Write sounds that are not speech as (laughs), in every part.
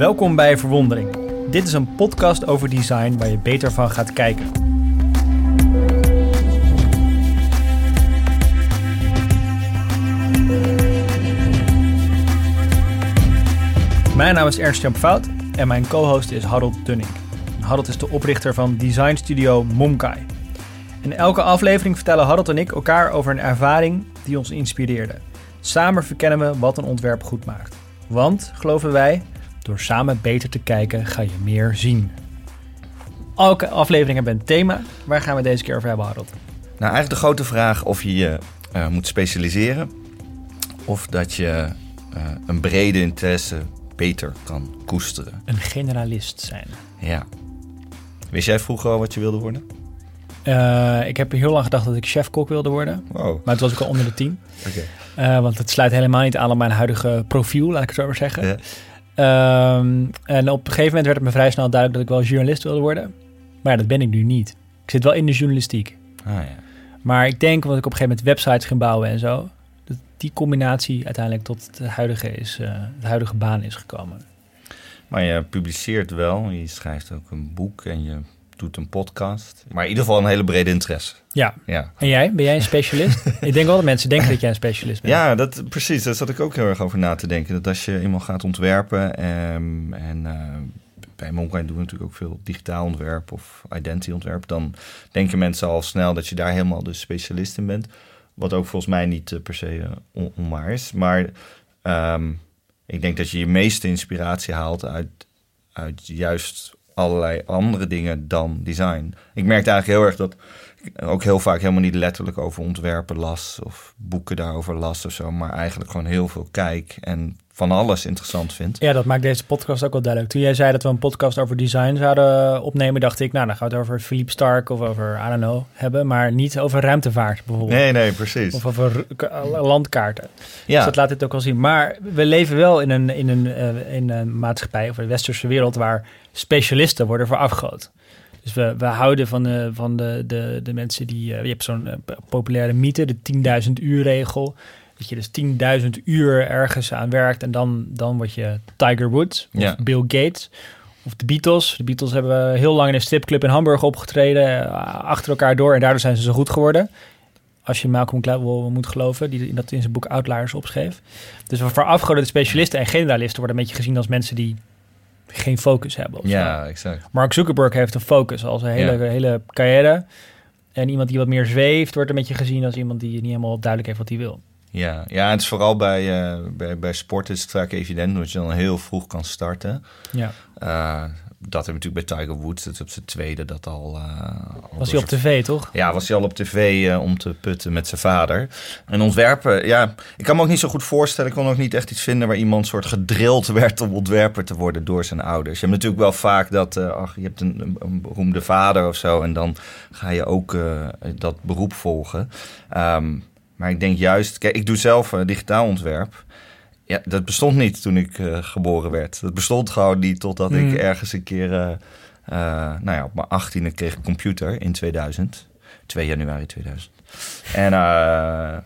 Welkom bij Verwondering. Dit is een podcast over design waar je beter van gaat kijken. Mijn naam is Ernst-Jan Fout en mijn co-host is Harold Dunning. Harold is de oprichter van design studio Momkai. In elke aflevering vertellen Harold en ik elkaar over een ervaring die ons inspireerde. Samen verkennen we wat een ontwerp goed maakt. Want, geloven wij, door samen beter te kijken ga je meer zien. Elke aflevering hebben we een thema. Waar gaan we deze keer over hebben, Harold? Nou, eigenlijk de grote vraag of je je uh, moet specialiseren of dat je uh, een brede interesse beter kan koesteren. Een generalist zijn. Ja. Wist jij vroeger al wat je wilde worden? Uh, ik heb heel lang gedacht dat ik chef-kok wilde worden. Wow. Maar toen was ik al onder de tien. (laughs) Oké. Okay. want het sluit helemaal niet aan op mijn huidige profiel, laat ik het zo maar zeggen. Ja. Um, en op een gegeven moment werd het me vrij snel duidelijk dat ik wel journalist wilde worden. Maar ja, dat ben ik nu niet. Ik zit wel in de journalistiek. Ah, ja. Maar ik denk, omdat ik op een gegeven moment websites ging bouwen en zo, dat die combinatie uiteindelijk tot de huidige, is, uh, de huidige baan is gekomen. Maar je publiceert wel, je schrijft ook een boek en je doet een podcast. Maar in ieder geval een hele brede interesse. Ja. ja. En jij? Ben jij een specialist? (laughs) ik denk wel dat mensen denken dat jij een specialist bent. Ja, dat, precies. Daar zat ik ook heel erg over na te denken. Dat als je eenmaal gaat ontwerpen um, en... Uh, bij Monkai doen we natuurlijk ook veel digitaal ontwerp of identity ontwerp. Dan denken mensen al snel dat je daar helemaal de specialist in bent. Wat ook volgens mij niet uh, per se on onwaar is. Maar um, ik denk dat je je meeste inspiratie haalt uit, uit juist allerlei andere dingen dan design. Ik merkte eigenlijk heel erg dat ik ook heel vaak helemaal niet letterlijk over ontwerpen las of boeken daarover las of zo, maar eigenlijk gewoon heel veel kijk en van alles interessant vind. Ja, dat maakt deze podcast ook wel duidelijk. Toen jij zei dat we een podcast over design zouden opnemen, dacht ik, nou, dan gaan we het over Philippe Stark of over, I don't know, hebben, maar niet over ruimtevaart bijvoorbeeld. Nee, nee, precies. Of over landkaarten. Ja. Dus dat laat dit ook wel zien. Maar we leven wel in een, in een, uh, in een maatschappij of een westerse wereld waar specialisten worden voor afgegoten. Dus we, we houden van de, van de, de, de mensen die... Uh, je hebt zo'n uh, populaire mythe, de 10.000 uur regel. Dat je dus 10.000 uur ergens aan werkt en dan, dan word je Tiger Woods of Ja. Bill Gates of de Beatles. De Beatles hebben heel lang in een stripclub in Hamburg opgetreden, uh, achter elkaar door. En daardoor zijn ze zo goed geworden. Als je Malcolm Gladwell moet geloven, die dat in zijn boek Outliers opschreef. Dus voor afgegoden specialisten en generalisten worden een beetje gezien als mensen die geen focus hebben. Ja, zo. exact. Mark Zuckerberg heeft een focus als een hele, Ja. hele carrière. En iemand die wat meer zweeft, wordt een beetje gezien als iemand die niet helemaal duidelijk heeft wat hij wil. Ja, ja het is vooral bij, uh, bij, bij sport is het vaak evident dat je dan heel vroeg kan starten. Ja. Uh, dat heb natuurlijk bij Tiger Woods, dat is op zijn tweede dat al... Uh, was hij op tv, toch? Ja, was hij al op tv om te putten met zijn vader. En ontwerpen, ja, ik kan me ook niet zo goed voorstellen. Ik kon ook niet echt iets vinden waar iemand soort gedrild (laughs) werd om ontwerper te worden door zijn ouders. Je hebt natuurlijk wel vaak dat, ach, je hebt een, een, beroemde vader of zo en dan ga je ook dat beroep volgen. Um, maar ik denk juist, kijk, ik doe zelf digitaal ontwerp. Ja, dat bestond niet toen ik uh, geboren werd. Dat bestond gewoon niet totdat mm. ik ergens een keer... Uh, uh, nou ja, op mijn achttiende kreeg ik een computer in 2000. 2 januari 2000. En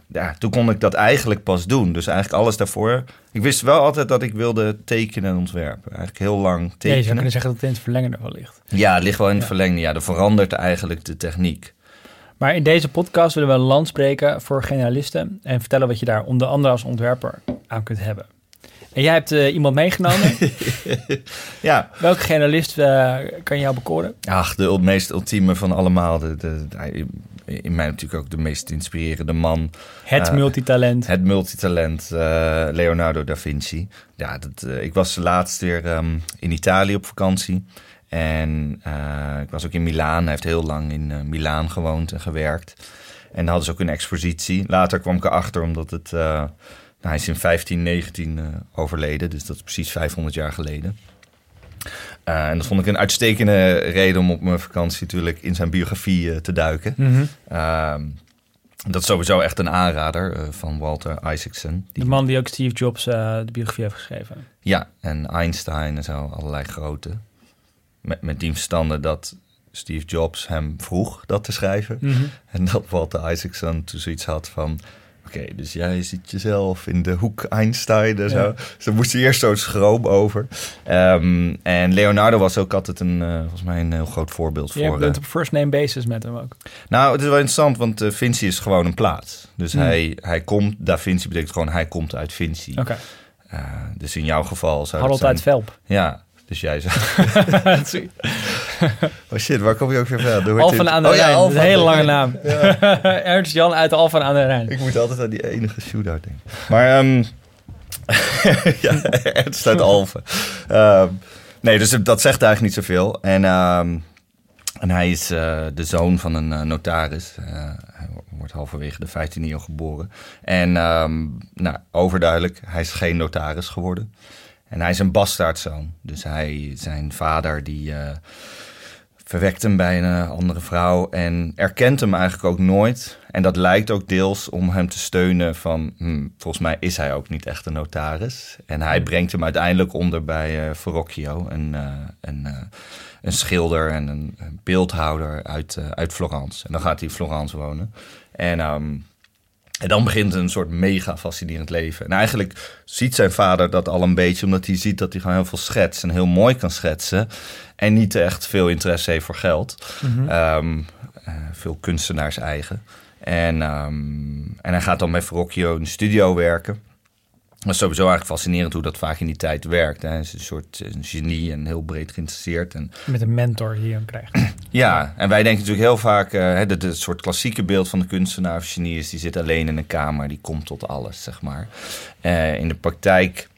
ja, toen kon ik dat eigenlijk pas doen. Dus eigenlijk alles daarvoor. Ik wist wel altijd dat ik wilde tekenen en ontwerpen. Eigenlijk heel lang tekenen. Ja, je zou kunnen zeggen dat het in het verlengen ervan ligt. Ja, het ligt wel in het ja. verlengde. Ja, er verandert eigenlijk de techniek. Maar in deze podcast willen we een land spreken voor generalisten en vertellen wat je daar onder andere als ontwerper aan kunt hebben. En jij hebt uh, iemand meegenomen. (laughs) ja. Welke generalist uh, kan jou bekoren? Ach, de meest ultieme van allemaal. De, de, de, in mij natuurlijk ook de meest inspirerende man. Het uh, multitalent. Het multitalent, Leonardo da Vinci. Ja, dat, ik was laatst weer um, in Italië op vakantie. En uh, ik was ook in Milaan. Hij heeft heel lang in uh, Milaan gewoond en gewerkt. En dan hadden ze ook een expositie. Later kwam ik erachter omdat het... Uh, nou, hij is in 1519 overleden, dus dat is precies 500 jaar geleden. en dat vond ik een uitstekende reden om op mijn vakantie natuurlijk in zijn biografie te duiken. Mm -hmm. dat is sowieso echt een aanrader van Walter Isaacson. Die... De man die ook Steve Jobs de biografie heeft geschreven. Ja, en Einstein en zo, allerlei grote met, met die verstande dat Steve Jobs hem vroeg dat te schrijven. Mm -hmm. En dat Walter Isaacson toen zoiets had van... Oké, dus jij ziet jezelf in de hoek Einstein en zo. Dus daar moest hij eerst zo'n schroom over. Ehm, en Leonardo was ook altijd een, uh, volgens mij een heel groot voorbeeld je voor... Je bent op first name basis met hem ook. Nou, het is wel interessant, want uh, Vinci is gewoon een plaats. Dus hmm. hij, hij komt, Da Vinci betekent gewoon hij komt uit Vinci. Oké. Dus in jouw geval zou Harold zijn... uit Velp. Ja, dus jij zou... (laughs) (laughs) oh shit, waar kom je ook weer van? Alphen aan de oh, Rijn, ja, een hele lange naam. (laughs) Ja. Ernst Jan uit Alphen aan de Rijn. Ik moet altijd aan die enige shootout denken. Maar um, ja, Ernst uit Alphen. Um, nee, dus dat zegt eigenlijk niet zoveel. En, um, en hij is uh, de zoon van een uh, notaris. Uh, hij wordt halverwege de 15e eeuw geboren. En nou, overduidelijk, hij is geen notaris geworden. En hij is een bastaardzoon. Dus hij, zijn vader die uh, verwekt hem bij een andere vrouw en erkent hem eigenlijk ook nooit. En dat lijkt ook deels om hem te steunen van, hm, volgens mij is hij ook niet echt een notaris. En hij brengt hem uiteindelijk onder bij uh, Verrocchio, een, uh, een, een schilder en een, een beeldhouder uit, uit Florence. En dan gaat hij in Florence wonen. En... Um, en dan begint een soort mega fascinerend leven. En eigenlijk ziet zijn vader dat al een beetje, omdat hij ziet dat hij gewoon heel veel schetst en heel mooi kan schetsen. En niet echt veel interesse heeft voor geld. Mm -hmm. um, uh, veel kunstenaars eigen. En, um, en hij gaat dan met Verrocchio in de studio werken. Dat is sowieso eigenlijk fascinerend hoe dat vaak in die tijd werkt. Hij is een soort een genie en heel breed geïnteresseerd. En... Met een mentor die je hem krijgt. (clears throat) Ja, en wij denken natuurlijk heel vaak... Uh, het, het soort klassieke beeld van de kunstenaar of genie is... die zit alleen in een kamer, die komt tot alles, zeg maar. Uh, in de praktijk,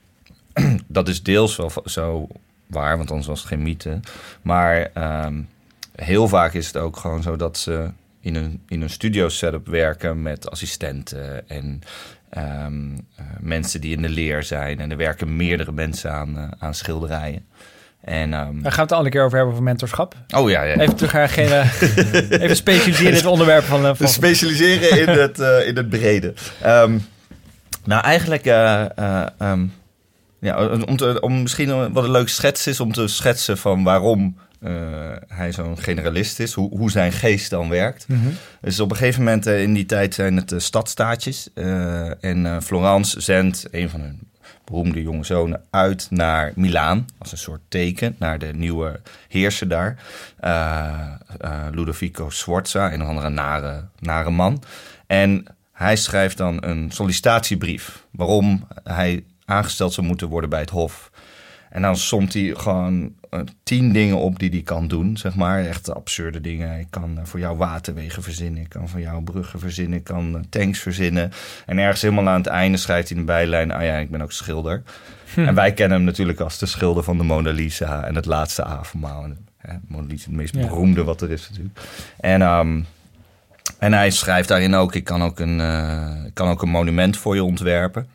(clears throat) dat is deels wel zo waar... want anders was het geen mythe. Maar um, heel vaak is het ook gewoon zo dat ze... in een, in een studio setup werken met assistenten en Um, uh, mensen die in de leer zijn. En er werken meerdere mensen aan, uh, aan schilderijen. En, um... Daar gaan we het al een keer over hebben, over mentorschap. Oh ja, ja. Even terug naar geen, (laughs) even specialiseren in het onderwerp van... Uh, van... Specialiseren in (laughs) het, in het brede. Um, nou, eigenlijk... Um, ja, om, te, om misschien wat een leuk schets is om te schetsen van waarom hij zo'n generalist is, hoe, hoe zijn geest dan werkt. Mm -hmm. Dus op een gegeven moment uh, in die tijd zijn het uh, stadstaatjes. en Florence zendt een van hun beroemde jonge zonen uit naar Milaan. Als een soort teken naar de nieuwe heerser daar. Ludovico Sforza, een of andere nare, nare man. En hij schrijft dan een sollicitatiebrief. Waarom hij aangesteld zou moeten worden bij het Hof. En dan somt hij gewoon uh, tien dingen op die hij kan doen, zeg maar. Echt absurde dingen. Hij kan uh, voor jou waterwegen verzinnen, ik kan voor jou bruggen verzinnen, ik kan uh, tanks verzinnen. En ergens helemaal aan het einde schrijft hij in de bijlijn, ah ja, ik ben ook schilder. Hm. En wij kennen hem natuurlijk als de schilder van de Mona Lisa en het laatste avondmaal. Mona Lisa, het meest ja. beroemde wat er is natuurlijk. En... Um, en hij schrijft daarin ook: ik kan ook een, ik kan ook een monument voor je ontwerpen.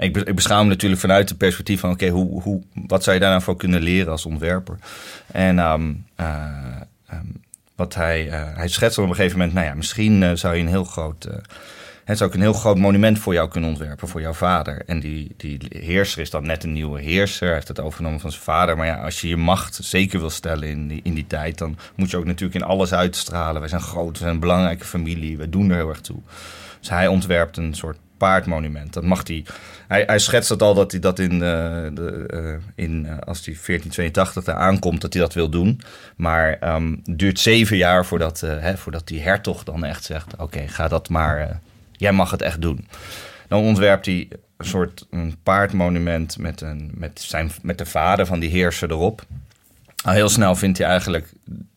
Ik, ik beschouw hem natuurlijk vanuit het perspectief van... oké, hoe, hoe, wat zou je daar nou voor kunnen leren als ontwerper? En um, uh, um, wat hij, uh, hij schetst op een gegeven moment... nou ja, misschien uh, zou je een heel groot... het zou ik een heel groot monument voor jou kunnen ontwerpen, voor jouw vader. En die, die heerser is dan net een nieuwe heerser. Hij heeft het overgenomen van zijn vader. Maar ja, als je je macht zeker wil stellen in die, in die tijd... dan moet je ook natuurlijk in alles uitstralen. Wij zijn groot, we zijn een belangrijke familie. We doen er heel erg toe. Dus hij ontwerpt een soort paardmonument. Dat mag hij. Hij, hij schetst het al dat hij dat in, uh, de, uh, in uh, als hij 1482 daar aankomt, dat hij dat wil doen. Maar het duurt zeven jaar voordat, hè, voordat die hertog dan echt zegt: Oké, ga dat maar. jij mag het echt doen. Dan ontwerpt hij een soort een paardmonument met, een, met, zijn, met de vader van die heerser erop. Al heel snel vindt hij eigenlijk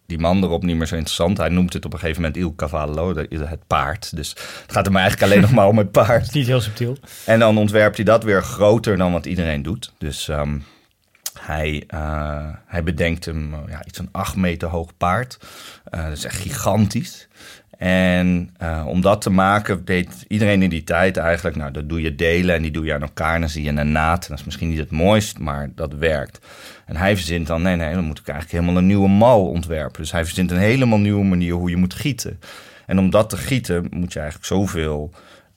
die man erop niet meer zo interessant. Hij noemt het op een gegeven moment Il Cavallo, het paard. Dus het gaat hem eigenlijk alleen nog (laughs) maar om het paard. niet heel subtiel. En dan ontwerpt hij dat weer groter dan wat iedereen doet. Dus um, hij, uh, hij bedenkt hem ja, iets van acht meter hoog paard. Uh, dat is echt gigantisch. En uh, om dat te maken deed iedereen in die tijd eigenlijk, nou dat doe je delen en die doe je aan elkaar en dan zie je een naad. En dat is misschien niet het mooist, maar dat werkt. En hij verzint dan, nee nee, dan moet ik eigenlijk helemaal een nieuwe mal ontwerpen. Dus hij verzint een helemaal nieuwe manier hoe je moet gieten. En om dat te gieten moet je eigenlijk zoveel,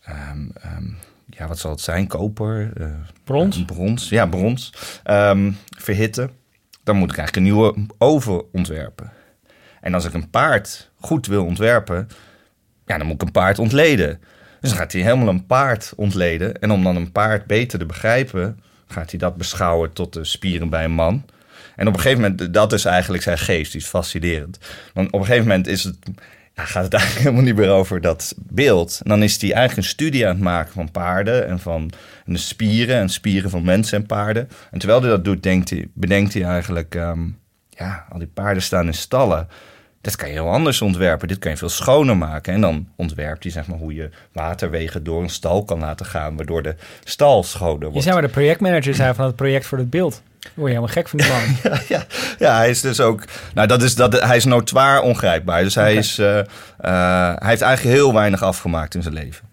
um, um, ja wat zal het zijn, koper? Uh, brons? brons, ja brons, um, verhitten. Dan moet ik eigenlijk een nieuwe oven ontwerpen. En als ik een paard goed wil ontwerpen, ja, dan moet ik een paard ontleden. Dus dan gaat hij helemaal een paard ontleden. En om dan een paard beter te begrijpen, gaat hij dat beschouwen tot de spieren bij een man. En op een gegeven moment, dat is eigenlijk zijn geest, die is fascinerend. Want op een gegeven moment is het, gaat het (laughs) eigenlijk helemaal niet meer over dat beeld. En dan is hij eigenlijk een studie aan het maken van paarden en van de spieren en spieren van mensen en paarden. En terwijl hij dat doet, denkt hij, bedenkt hij eigenlijk, ehm, ja, al die paarden staan in stallen. Dat kan je heel anders ontwerpen. Dit kan je veel schoner maken. En dan ontwerpt hij zeg maar, hoe je waterwegen door een stal kan laten gaan, waardoor de stal schoner wordt. Je zijn maar de projectmanager zijn van het project voor het beeld. Word je helemaal gek van die man. (laughs) ja, ja, ja, hij is dus ook. Nou, dat is, dat, hij is notoir ongrijpbaar. Dus hij, is, uh, uh, hij heeft eigenlijk heel weinig afgemaakt in zijn leven.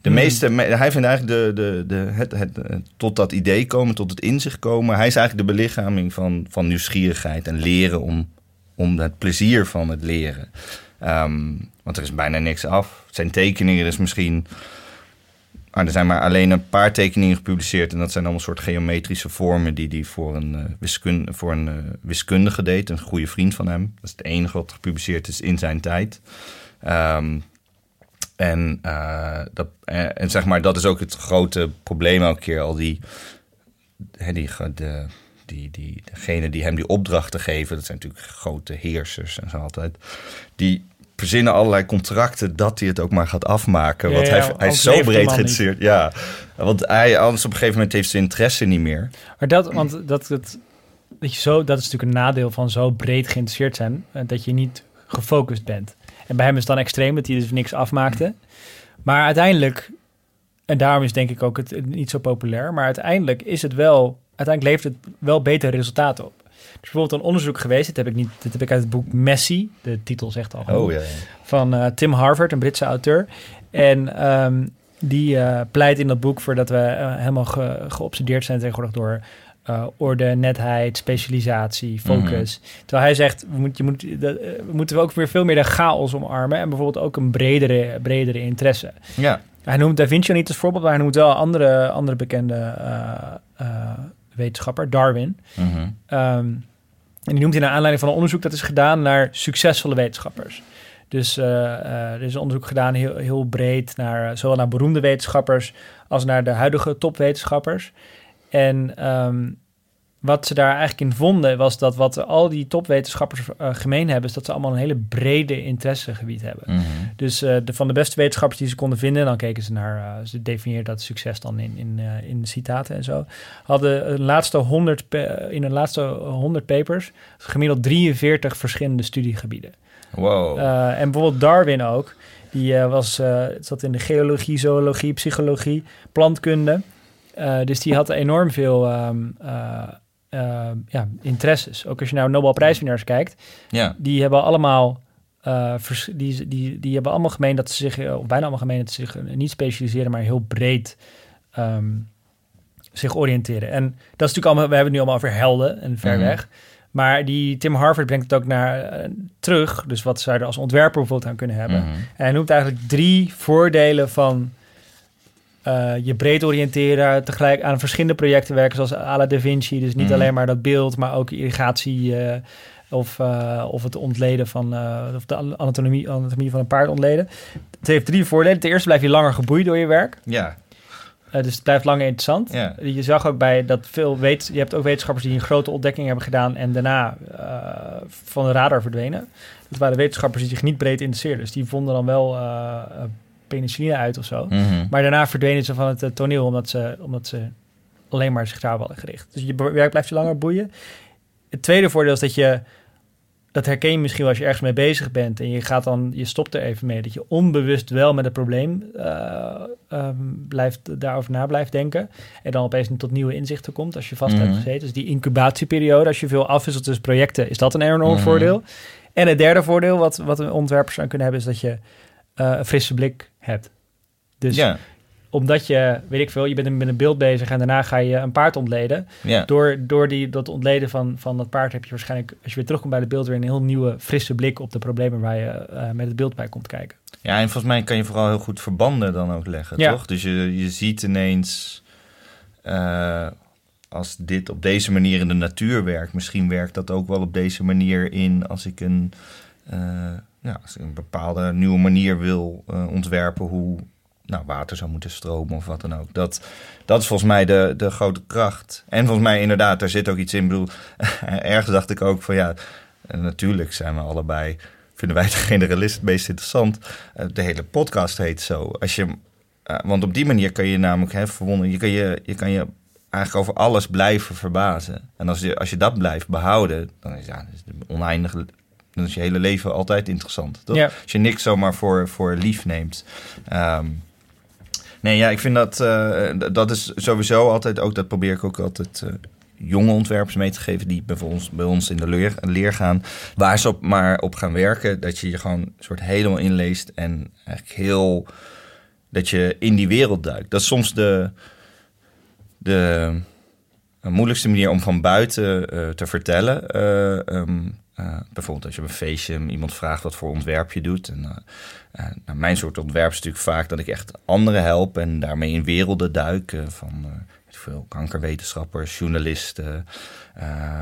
De Hmm. meeste, me- hij vindt eigenlijk de, de, de, het, het, eh, tot dat idee komen, tot het inzicht komen. Hij is eigenlijk de belichaming van, van nieuwsgierigheid en leren om, om het plezier van het leren. Ehm, want er is bijna niks af. Zijn tekeningen is misschien. Ah, er zijn maar alleen een paar tekeningen gepubliceerd. En dat zijn allemaal soort geometrische vormen die hij voor een, wiskun voor een eh, wiskundige deed. Een goede vriend van hem. Dat is het enige wat gepubliceerd is in zijn tijd. Ehm, en, eh, dat, en zeg maar, dat is ook het grote probleem elke keer. Al die, die, de, die, die, degene die hem die opdrachten geven, dat zijn natuurlijk grote heersers en zo altijd. Die verzinnen allerlei contracten dat hij het ook maar gaat afmaken. Ja, want ja, hij, hij is zo breed geïnteresseerd. Ja, want hij, anders op een gegeven moment heeft zijn interesse niet meer. Maar dat, want dat, dat, dat, je zo, dat is natuurlijk een nadeel van zo breed geïnteresseerd zijn, eh, dat je niet gefocust bent. En bij hem is het dan extreem dat hij dus niks afmaakte. Maar uiteindelijk, en daarom is denk ik ook het niet zo populair, maar uiteindelijk is het wel, uiteindelijk levert het wel betere resultaten op. Er is bijvoorbeeld een onderzoek geweest, dit heb ik, niet, dit heb ik uit het boek Messi, de titel zegt al Oh ja. ja. van eh, Tim Harvard, een Britse auteur. En ehm, die eh, pleit in dat boek voor dat we eh, helemaal ge- geobsedeerd zijn tegenwoordig door orde, netheid, specialisatie, focus. Terwijl hij zegt, we, moet, je moet, dat, we moeten ook weer veel meer de chaos omarmen en bijvoorbeeld ook een bredere, bredere interesse. ja. Hij noemt Da Vinci niet als voorbeeld, maar hij noemt wel andere, andere bekende wetenschapper, Darwin. Mhm. Ehm, en die noemt hij naar aanleiding van een onderzoek dat is gedaan naar succesvolle wetenschappers. Dus eh, eh, er is een onderzoek gedaan heel, heel breed naar eh, zowel naar beroemde wetenschappers als naar de huidige topwetenschappers. En ehm, wat ze daar eigenlijk in vonden was dat wat al die topwetenschappers eh, gemeen hebben, is dat ze allemaal een hele brede interessegebied hebben. Mhm. Dus eh, de, van de beste wetenschappers die ze konden vinden, dan keken ze naar, eh, ze definieerden dat succes dan in, in, in de citaten en zo, hadden een laatste 100, pa- in een laatste 100 papers gemiddeld 43 verschillende studiegebieden. Wow. En bijvoorbeeld Darwin ook, die was, zat in de geologie, zoologie, psychologie, plantkunde. Dus die had enorm veel ehm, eh, eh, ja, interesses. Ook als je naar Nobelprijswinnaars kijkt, ja. die hebben allemaal, vers- die, die, die hebben allemaal gemeen dat ze zich, eh, of bijna allemaal gemeen dat ze zich eh, niet specialiseren, maar heel breed ehm, zich oriënteren. En dat is natuurlijk allemaal, we hebben het nu allemaal over helden en ver Mhm. weg. Maar die Tim Harvard brengt het ook naar terug. Dus wat zou je er als ontwerper bijvoorbeeld aan kunnen hebben. Mhm. En hij noemt eigenlijk drie voordelen van eh, je breed oriënteren, tegelijk aan verschillende projecten werken, zoals à la Da Vinci. Dus niet Mhm. alleen maar dat beeld, maar ook irrigatie eh, of, eh, of het ontleden van, of de anatomie, anatomie van een paard ontleden. Het heeft drie voordelen. Ten eerste blijf je langer geboeid door je werk. Ja. Dus het blijft langer interessant. Ja. Je zag ook bij dat veel weet, je hebt ook wetenschappers die een grote ontdekking hebben gedaan en daarna van de radar verdwenen. Dat waren wetenschappers die zich niet breed interesseerden. Dus die vonden dan wel penicilline uit of zo. Mhm. Maar daarna verdwenen ze van het eh, toneel omdat ze, omdat ze alleen maar zich daarop hadden gericht. Dus je werk blijft je langer boeien. Het tweede voordeel is dat je, dat herken je misschien wel als je ergens mee bezig bent en je gaat dan, je stopt er even mee, dat je onbewust wel met het probleem eh, ehm, blijft, daarover na blijft denken en dan opeens tot nieuwe inzichten komt als je vast Mhm. hebt gezeten. Dus die incubatieperiode, als je veel afwisselt tussen projecten, is dat een enorm Mhm. voordeel. En het derde voordeel wat, wat ontwerpers aan kunnen hebben, is dat je eh, een frisse blik hebt. Dus ja. omdat je, weet ik veel, je bent met een beeld bezig en daarna ga je een paard ontleden. Ja. Door, door die, dat ontleden van, van dat paard heb je waarschijnlijk, als je weer terugkomt bij het beeld, weer een heel nieuwe, frisse blik op de problemen waar je eh, met het beeld bij komt kijken. Ja, en volgens mij kan je vooral heel goed verbanden dan ook leggen, Ja. toch? Dus je, je ziet ineens, eh, als dit op deze manier in de natuur werkt, misschien werkt dat ook wel op deze manier in als ik een, eh, ja, als ik een bepaalde nieuwe manier wil eh, ontwerpen hoe nou, water zou moeten stromen of wat dan ook. Dat, dat is volgens mij de, de grote kracht. En volgens mij inderdaad, daar zit ook iets in. Ik bedoel, (laughs) ergens dacht ik ook van ja, natuurlijk zijn we allebei, vinden wij de (laughs) generalist het meest interessant. Eh, de hele podcast heet zo. Als je, eh, want op die manier kan je namelijk hè, verwonderen, je kan je, je kan je eigenlijk over alles blijven verbazen. En als je, als je dat blijft behouden, dan is, ja, is oneindig dan is je hele leven altijd interessant. Toch? Ja. Als je niks zomaar voor, voor lief neemt. Ehm, nee, ja, ik vind dat, eh, dat is sowieso altijd ook, dat probeer ik ook altijd eh, jonge ontwerpers mee te geven die bij ons, bij ons in de leer, leer gaan. Waar ze op, maar op gaan werken, dat je je gewoon soort helemaal inleest en eigenlijk heel, dat je in die wereld duikt. Dat is soms de, de moeilijkste manier om van buiten eh, te vertellen. Eh, eh, bijvoorbeeld als je op een feestje iemand vraagt wat voor ontwerp je doet. En, eh, eh, nou, mijn soort ontwerp is natuurlijk vaak dat ik echt anderen help en daarmee in werelden duik. van veel kankerwetenschappers, journalisten,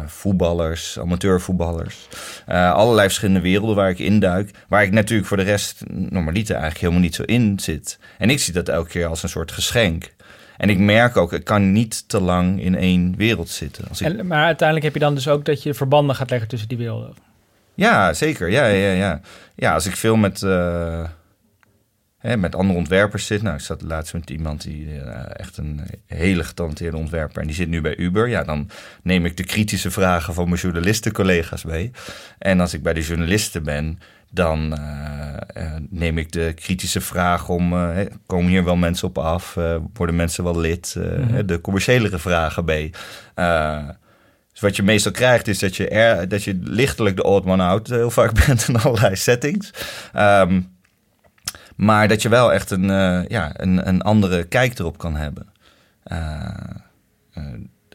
voetballers, amateurvoetballers. Allerlei verschillende werelden waar ik induik. Waar ik natuurlijk voor de rest normaliter eigenlijk helemaal niet zo in zit. En ik zie dat elke keer als een soort geschenk. En ik merk ook, ik kan niet te lang in één wereld zitten. Als ik En, maar uiteindelijk heb je dan dus ook dat je verbanden gaat leggen tussen die werelden. Ja, zeker. Ja, ja, ja. ja als ik veel met, eh, hè, met andere ontwerpers zit. Nou, ik zat laatst met iemand die eh, echt een hele getalenteerde ontwerper. En die zit nu bij Uber. Ja, dan neem ik de kritische vragen van mijn journalistencollega's mee. En als ik bij de journalisten ben, dan eh, eh, neem ik de kritische vraag om... eh, komen hier wel mensen op af? Worden mensen wel lid? Mhm. De commerciëlere vragen bij. Dus wat je meestal krijgt is dat je, er, dat je lichtelijk de odd man out heel vaak (laughs) bent in allerlei settings. Ehm, maar dat je wel echt een, ja, een, een andere kijk erop kan hebben.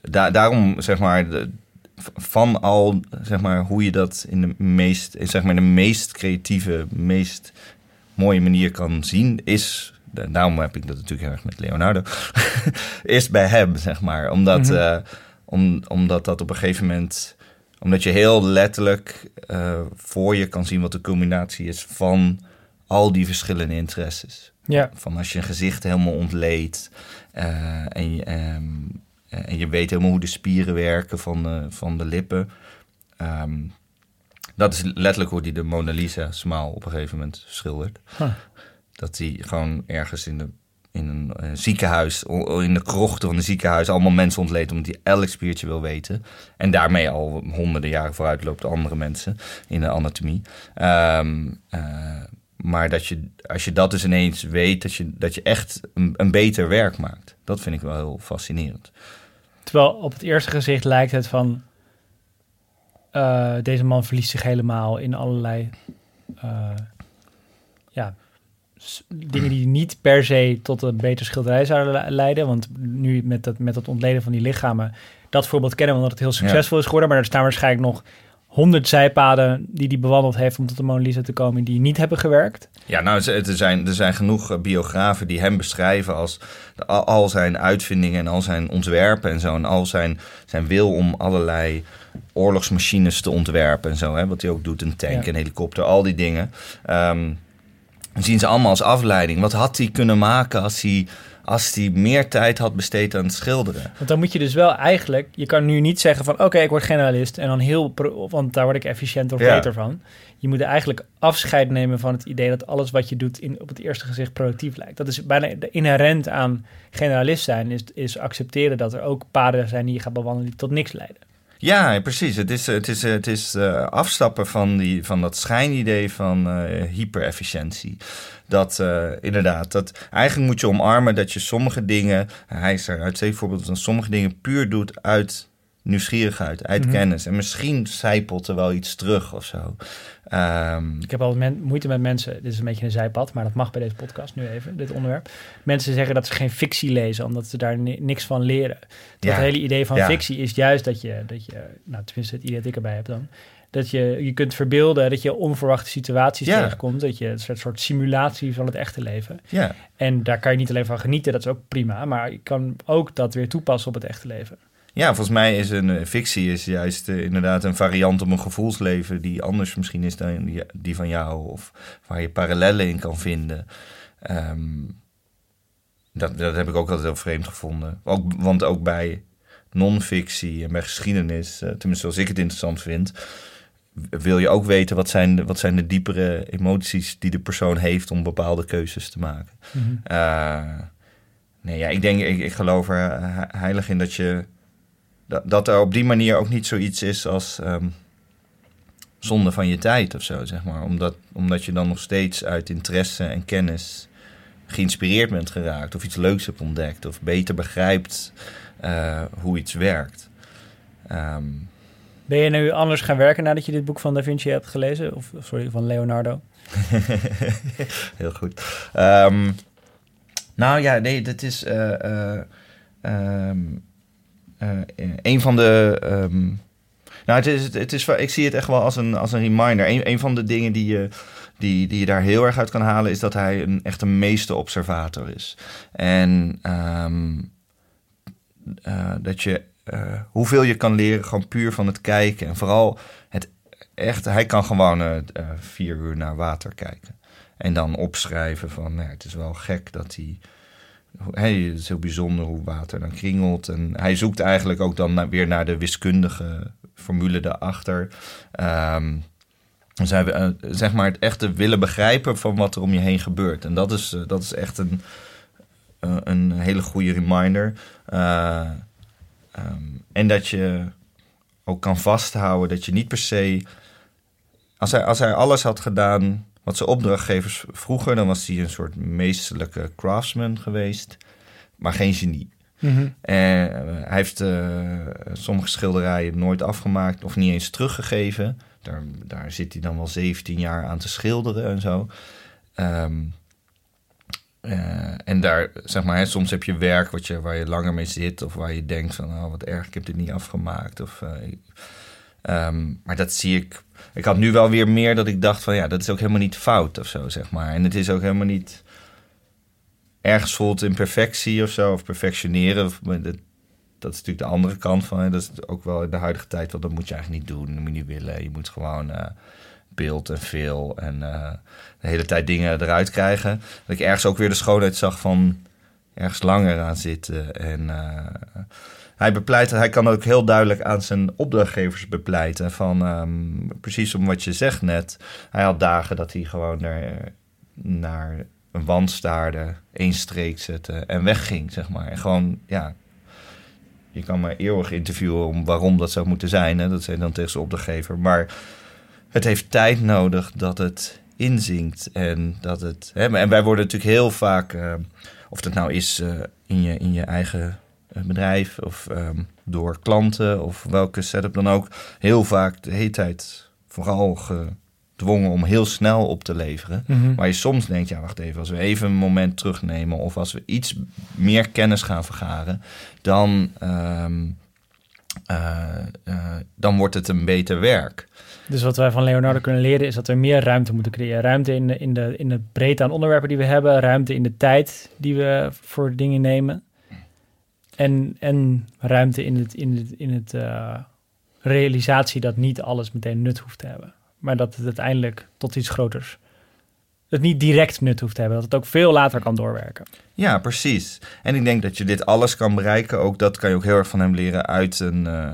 Da- daarom zeg maar de- van al zeg maar hoe je dat in de meest in, zeg maar de meest creatieve, meest mooie manier kan zien is da- daarom heb ik dat natuurlijk heel erg met Leonardo (laughs) is bij hem zeg maar omdat Mhm. eh, om, omdat dat op een gegeven moment omdat je heel letterlijk eh, voor je kan zien wat de combinatie is van al die verschillende interesses. Ja. Van als je een gezicht helemaal ontleedt eh, en, je, eh, en je weet helemaal hoe de spieren werken van, de- van de lippen. Ehm, dat is letterlijk hoe die de Mona Lisa smaal op een gegeven moment schildert. Huh. Dat hij gewoon ergens in, de, in een eh, ziekenhuis, in de krochten van een ziekenhuis, allemaal mensen ontleedt omdat hij elk spiertje wil weten. En daarmee al honderden jaren vooruit loopt op andere mensen in de anatomie. Ehm, eh, maar dat je, als je dat dus ineens weet, dat je, dat je echt een, een beter werk maakt. Dat vind ik wel heel fascinerend. Terwijl op het eerste gezicht lijkt het van... eh, deze man verliest zich helemaal in allerlei... eh, ja, dingen die niet per se tot een betere schilderij zouden le- leiden. Want nu met dat, met dat ontleden van die lichamen... Dat voorbeeld kennen we omdat het heel succesvol is geworden. Maar er staan waarschijnlijk nog honderd zijpaden die hij bewandeld heeft... om tot de Mona Lisa te komen die niet hebben gewerkt. Ja, nou, er zijn, er zijn genoeg eh, biografen die hem beschrijven als al, zijn uitvindingen en al zijn ontwerpen en zo. En al zijn, zijn wil om allerlei oorlogsmachines te ontwerpen en zo. Hè, wat hij ook doet, een tank, Ja. een helikopter, al die dingen. Ehm, zien ze allemaal als afleiding. Wat had hij kunnen maken als hij, als hij meer tijd had besteed aan het schilderen? Want dan moet je dus wel eigenlijk... Je kan nu niet zeggen van... Oké, ik word generalist en dan heel... Want daar word ik efficiënter of Ja. beter van. Je moet eigenlijk afscheid nemen van het idee... dat alles wat je doet in, op het eerste gezicht productief lijkt. Dat is bijna inherent aan generalist zijn... Is, is accepteren dat er ook paden zijn die je gaat bewandelen... die tot niks leiden. Ja, precies. Het is, het is, het is eh, afstappen van, die, van dat schijnidee van eh hyperefficiëntie. Dat eh, inderdaad, dat eigenlijk moet je omarmen dat je sommige dingen, hij is er uit voorbeeld van sommige dingen puur doet uit nieuwsgierigheid, uit Mhm. kennis. En misschien zijpelt er wel iets terug of zo. Ehm, Ik heb altijd men- moeite met mensen... Dit is een beetje een zijpad, maar dat mag bij deze podcast nu even, dit onderwerp. Mensen zeggen dat ze geen fictie lezen... omdat ze daar ni- niks van leren. Dat Ja. hele idee van Ja. fictie is juist dat je, dat je... Nou, tenminste het idee dat ik erbij heb dan... Dat je je kunt verbeelden dat je onverwachte situaties Ja. tegenkomt. Dat je een soort, soort simulatie van het echte leven. ja. En daar kan je niet alleen van genieten, dat is ook prima. Maar je kan ook dat weer toepassen op het echte leven. Ja, volgens mij is een eh, fictie is juist eh, inderdaad een variant op een gevoelsleven die anders misschien is dan die, die van jou. Of waar je parallellen in kan vinden. Ehm, dat, dat heb ik ook altijd heel vreemd gevonden. Ook, want ook bij non-fictie en bij geschiedenis, uh, tenminste zoals ik het interessant vind, wil je ook weten wat zijn, de, wat zijn de diepere emoties die de persoon heeft om bepaalde keuzes te maken. Mhm. Uh, nee, ja, ik denk, ik, ik geloof er heilig in dat je dat, dat er op die manier ook niet zoiets is als um, zonde van je tijd of zo, zeg maar. Omdat, omdat je dan nog steeds uit interesse en kennis geïnspireerd bent geraakt, of iets leuks hebt ontdekt, of beter begrijpt uh, hoe iets werkt. Um, ben je nu anders gaan werken nadat je dit boek van Da Vinci hebt gelezen? Of sorry, van Leonardo? (laughs) Heel goed. Um, nou ja, nee, dat is uh, uh, um, een van de. Um, nou, het is, het is, ik zie het echt wel als een, als een reminder. Een, een van de dingen die je, die, die je daar heel erg uit kan halen, is dat hij een echt een meester-observator is. En uh, dat je uh, hoeveel je kan leren, gewoon puur van het kijken. En vooral het echt, hij kan gewoon vier uur naar water kijken. En dan opschrijven van, nou, het is wel gek dat hij... Hey, het is heel bijzonder hoe water dan kringelt. En hij zoekt eigenlijk ook dan naar, weer naar de wiskundige formule daarachter. Um, dus hij, uh, zeg maar het echte willen begrijpen van wat er om je heen gebeurt. En dat is, dat is echt een, een hele goede reminder. Um, en dat je ook kan vasthouden dat je niet per se. Als hij, als hij alles had gedaan wat zijn opdrachtgevers vroegen, dan was hij een soort meesterlijke craftsman geweest, maar geen genie. Mm -hmm. En hij heeft uh, sommige schilderijen nooit afgemaakt of niet eens teruggegeven. Daar, daar zit hij dan wel 17 jaar aan te schilderen en zo. Um, uh, en daar, zeg maar, hè, soms heb je werk wat je, waar je langer mee zit, of waar je denkt van, oh, wat erg, ik heb dit niet afgemaakt. Of, uh, um, maar dat zie ik. Ik had nu wel weer meer dat ik dacht van, ja, dat is ook helemaal niet fout of zo, zeg maar. En het is ook helemaal niet ergens voelt in perfectie of zo, of perfectioneren. Dat, is natuurlijk de andere kant van. Dat is ook wel in de huidige tijd, want dat moet je eigenlijk niet doen, dat moet je niet willen. Je moet gewoon. Uh, beeld en veel en uh, de hele tijd dingen eruit krijgen. Dat ik ergens ook weer de schoonheid zag van ergens langer aan zitten. En uh, hij bepleit, hij kan ook heel duidelijk aan zijn opdrachtgevers bepleiten. Van um, precies om wat je zegt net. Hij had dagen dat hij gewoon naar, een wand staarde, één streek zette en wegging, zeg maar. En gewoon, ja, je kan maar eeuwig interviewen om waarom dat zou moeten zijn. Hè? Dat zijn dan tegen zijn opdrachtgever. Maar het heeft tijd nodig dat het inzinkt. En, dat het, hè, en wij worden natuurlijk heel vaak, uh, of dat nou is uh, in, je, in je eigen eh, bedrijf of um, door klanten of welke setup dan ook, heel vaak de hele tijd vooral gedwongen om heel snel op te leveren. Mm -hmm. Maar je soms denkt, ja wacht even, als we even een moment terugnemen of als we iets meer kennis gaan vergaren, dan, um, dan wordt het een beter werk. Dus wat wij van Leonardo kunnen leren is dat we meer ruimte moeten creëren. Ruimte in de, in de, in de breedte aan onderwerpen die we hebben. Ruimte in de tijd die we voor dingen nemen. En, en ruimte in het, in het, in het uh, realisatie dat niet alles meteen nut hoeft te hebben. Maar dat het uiteindelijk tot iets groters het niet direct nut hoeft te hebben. Dat het ook veel later kan doorwerken. Ja, precies. En ik denk dat je dit alles kan bereiken. Ook dat kan je ook heel erg van hem leren uit een... Uh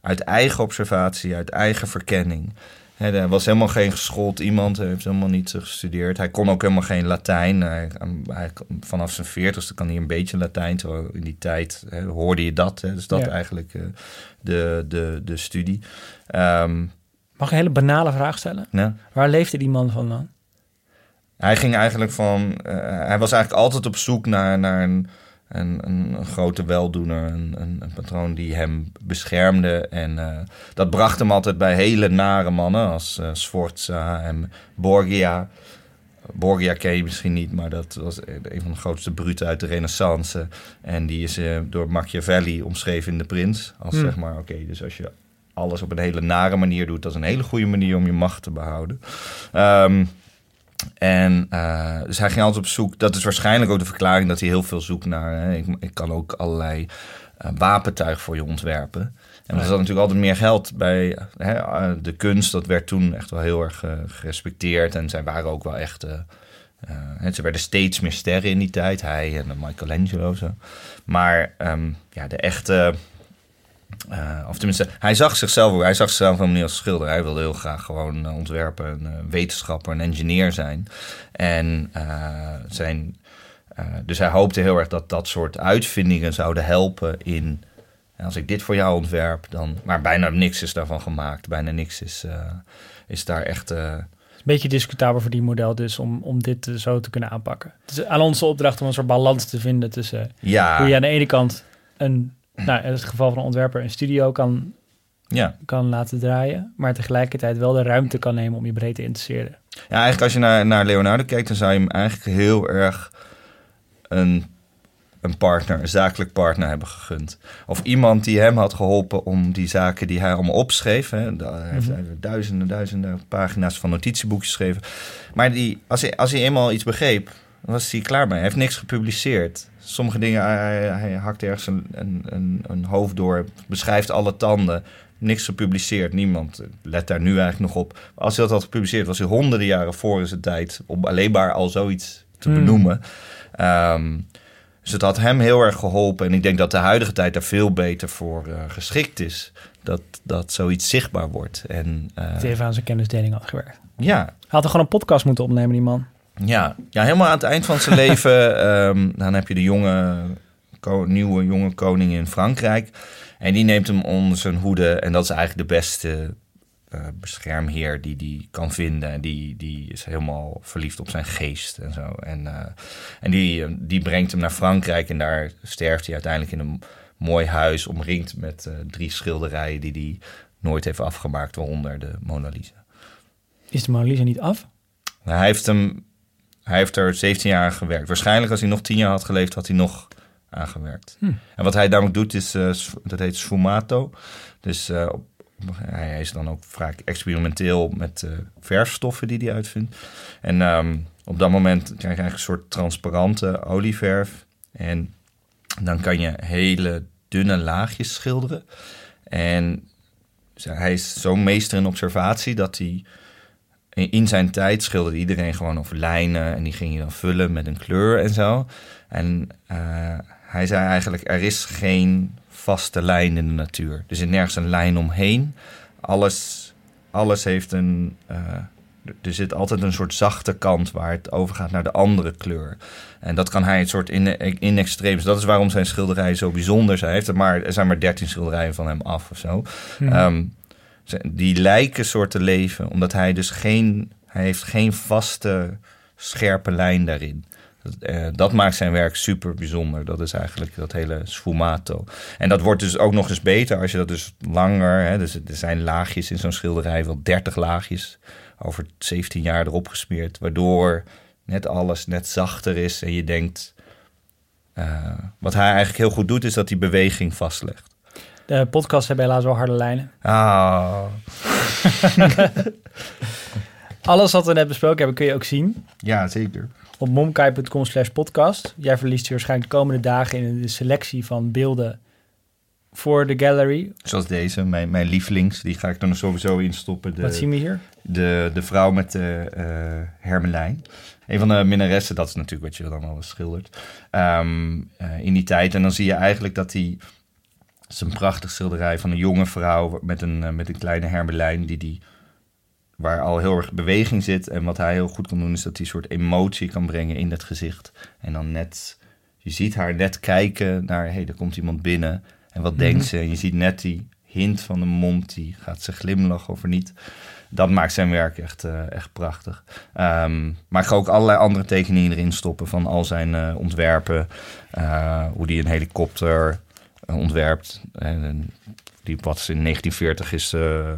uit eigen observatie, uit eigen verkenning. Er was helemaal geen geschoold iemand, hij heeft helemaal niet gestudeerd. Hij kon ook helemaal geen Latijn. Hij, hij, vanaf zijn veertigste kan hij een beetje Latijn. Terwijl in die tijd he, hoorde je dat. He, dus dat ja. eigenlijk uh, de, de, de studie. Um, Mag ik een hele banale vraag stellen? Ja? Waar leefde die man van dan? Hij ging eigenlijk van... Uh, hij was eigenlijk altijd op zoek naar, naar een een, een, een, grote weldoener, een, een, patroon die hem beschermde. En uh, dat bracht hem altijd bij hele nare mannen als uh, Sforza en Borgia. Borgia ken je misschien niet, maar dat was een van de grootste bruten uit de renaissance. En die is uh, door Machiavelli omschreven in De Prins. Als hmm. zeg maar, oké, okay, dus als je alles op een hele nare manier doet... dat is een hele goede manier om je macht te behouden. Um, en uh, dus hij ging altijd op zoek. Dat is waarschijnlijk ook de verklaring dat hij heel veel zoekt naar. Hè, ik, ik, kan ook allerlei uh, wapentuig voor je ontwerpen. En er zat natuurlijk altijd meer geld bij. Hè, de kunst, dat werd toen echt wel heel erg gerespecteerd. En zij waren ook wel echt ze werden steeds meer sterren in die tijd, hij en Michelangelo zo. Maar um, ja, de echte uh, of tenminste, hij zag zichzelf, hij zag zichzelf helemaal niet als schilder. Hij wilde heel graag gewoon uh, ontwerper, een uh, wetenschapper, een engineer zijn. En zijn, dus hij hoopte heel erg dat dat soort uitvindingen zouden helpen in. Als ik dit voor jou ontwerp, dan. Maar bijna niks is daarvan gemaakt. Bijna niks is, is daar echt. Een beetje discutabel voor die model dus om, om dit zo te kunnen aanpakken. Het is aan onze opdracht om een soort balans te vinden tussen ja. hoe je aan de ene kant een (clears throat) nou, in het geval van een ontwerper een studio kan, ja. kan laten draaien, maar tegelijkertijd wel de ruimte kan nemen om je breed te interesseren. Ja, eigenlijk als je naar, naar Leonardo kijkt, dan zou je hem eigenlijk heel erg een, een partner, een zakelijk partner hebben gegund. Of iemand die hem had geholpen om die zaken die hij allemaal opschreef. Hè, hij heeft mm duizenden, duizenden pagina's van notitieboekjes geschreven. Maar die, als, hij, als hij eenmaal iets begreep, was hij klaar mee. Hij heeft niks gepubliceerd sommige dingen, hij, hij hakt ergens een, een, een, hoofd door, beschrijft alle tanden. Niks gepubliceerd, niemand let daar nu eigenlijk nog op. Maar als hij dat had gepubliceerd, was hij honderden jaren voor zijn tijd om alleen maar al zoiets te hmm. benoemen. Um, dus het had hem heel erg geholpen. En ik denk dat de huidige tijd daar veel beter voor uh, geschikt is. Dat, dat zoiets zichtbaar wordt. En, uh, het even aan zijn kennisdeling had gewerkt. Ja. Hij had er gewoon een podcast moeten opnemen, die man. Ja, ja helemaal aan het eind van zijn (laughs) leven. Um, dan heb je de jonge, nieuwe jonge koning in Frankrijk. En die neemt hem onder zijn hoede. En dat is eigenlijk de beste uh, beschermheer die die kan vinden. En die, die is helemaal verliefd op zijn geest en zo. En, uh, en die, die brengt hem naar Frankrijk. En daar sterft hij uiteindelijk in een mooi huis. Omringd met uh, drie schilderijen die hij nooit heeft afgemaakt. Waaronder de Mona Lisa. Is de Mona Lisa niet af? Hij heeft hem hij heeft er 17 jaar aan gewerkt. Waarschijnlijk als hij nog 10 jaar had geleefd, had hij nog aangewerkt. Hm. En wat hij daarmee doet, is, uh, dat heet sfumato. Dus uh, hij is dan ook vaak experimenteel met uh, verfstoffen die hij uitvindt. En um, op dat moment krijg je eigenlijk een soort transparante olieverf. En dan kan je hele dunne laagjes schilderen. En hij is zo'n meester in observatie dat hij in zijn tijd schilderde iedereen gewoon over lijnen en die ging je dan vullen met een kleur en zo. En uh, hij zei eigenlijk, er is geen vaste lijn in de natuur. Er zit nergens een lijn omheen. Alles, alles heeft een... Uh, er zit altijd een soort zachte kant waar het overgaat naar de andere kleur. En dat kan hij een soort in, in extreems. Dat is waarom zijn schilderijen zo bijzonder zijn. Hij heeft er, maar, er zijn maar dertien schilderijen van hem af of zo. Mhm. Ehm, die lijken soort leven, omdat hij dus geen, hij heeft geen vaste scherpe lijn daarin. Dat, eh, dat, maakt zijn werk super bijzonder. Dat is eigenlijk dat hele sfumato. En dat wordt dus ook nog eens beter als je dat dus langer... Hè, dus er zijn laagjes in zo'n schilderij, wel 30 laagjes... over 17 jaar erop gesmeerd... waardoor net alles net zachter is en je denkt... Uh, wat hij eigenlijk heel goed doet, is dat hij beweging vastlegt. De podcast hebben helaas wel harde lijnen. (laughs) Ah. (laughs) Alles wat we net besproken hebben kun je ook zien. Ja, zeker. Op momkai.com slash podcast. Jij verliest je waarschijnlijk de komende dagen in de selectie van beelden voor de gallery. Zoals deze, mijn, mijn lievelings. Die ga ik dan sowieso instoppen. De, wat zien we hier? De, de vrouw met de uh, hermelijn. Een van de minnaressen, dat is natuurlijk wat je dan al schildert. Um, in die tijd. En dan zie je eigenlijk dat die het is een prachtig schilderij van een jonge vrouw met een, eh, met een kleine hermelijn die die, waar al heel erg beweging zit. En wat hij heel goed kan doen is dat hij een soort emotie kan brengen in het gezicht. En dan net, je ziet haar net kijken naar, hé, hey, er komt iemand binnen. En wat denkt mhm. ze? En je ziet net die hint van de mond, die gaat ze glimlachen of niet. Dat maakt zijn werk echt, uh, echt prachtig. Um, maar ik ga ook allerlei andere tekeningen erin stoppen van al zijn uh, ontwerpen. Uh, hoe die een helikopter ontwerpt. En die wat in 1940 is uh,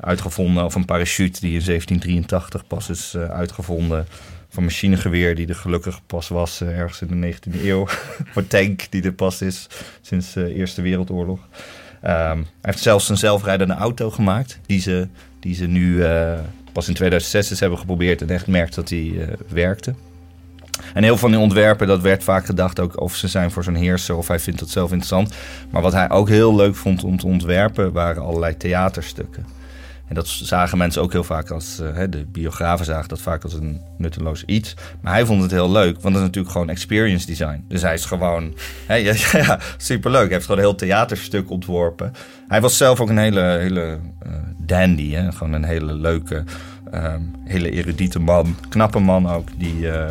uitgevonden, of een parachute die in 1783 pas is uitgevonden. Van machinegeweer die er gelukkig pas was ergens in de 19e eeuw. (laughs) Voor tank die er pas is sinds de Eerste Wereldoorlog. Um, hij heeft zelfs een zelfrijdende auto gemaakt die ze, die ze nu pas in 2006 hebben geprobeerd en echt merkt dat die werkte. En heel veel van die ontwerpen, dat werd vaak gedacht ook of ze zijn voor zo'n heerser of hij vindt het zelf interessant. Maar wat hij ook heel leuk vond om te ontwerpen, waren allerlei theaterstukken. En dat zagen mensen ook heel vaak als, uh, de biografen zagen dat vaak als een nutteloos iets. Maar hij vond het heel leuk, want dat is natuurlijk gewoon experience design. Dus hij is gewoon, (laughs) hè, ja, superleuk. Hij heeft gewoon een heel theaterstuk ontworpen. Hij was zelf ook een hele, hele uh, dandy, hè? gewoon een hele leuke, um, hele erudite man. Knappe man ook, die... Uh,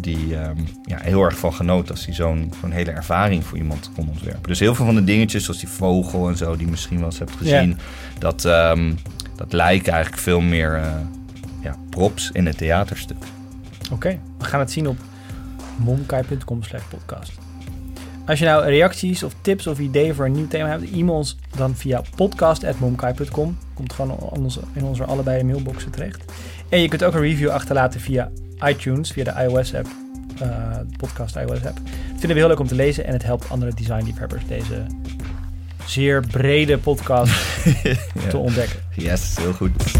die um, ja, heel erg van genoot als hij zo'n zo'n hele ervaring voor iemand kon ontwerpen. Dus heel veel van de dingetjes, zoals die vogel en zo, die je misschien wel eens hebt gezien, ja. dat, um, dat lijken eigenlijk veel meer uh, ja, props in het theaterstuk. Oké, okay. we gaan het zien op momkai.com slash podcast. Als je nou reacties of tips of ideeën voor een nieuw thema hebt, e-mail ons dan via podcast.momkai.com. Komt gewoon in onze, in onze allebei mailboxen terecht. En je kunt ook een review achterlaten via iTunes, via de iOS-app, uh, podcast iOS-app. Dat vinden we heel leuk om te lezen en het helpt andere designliefhebbers deze zeer brede podcast ja. (laughs) te ontdekken. Yes, heel goed.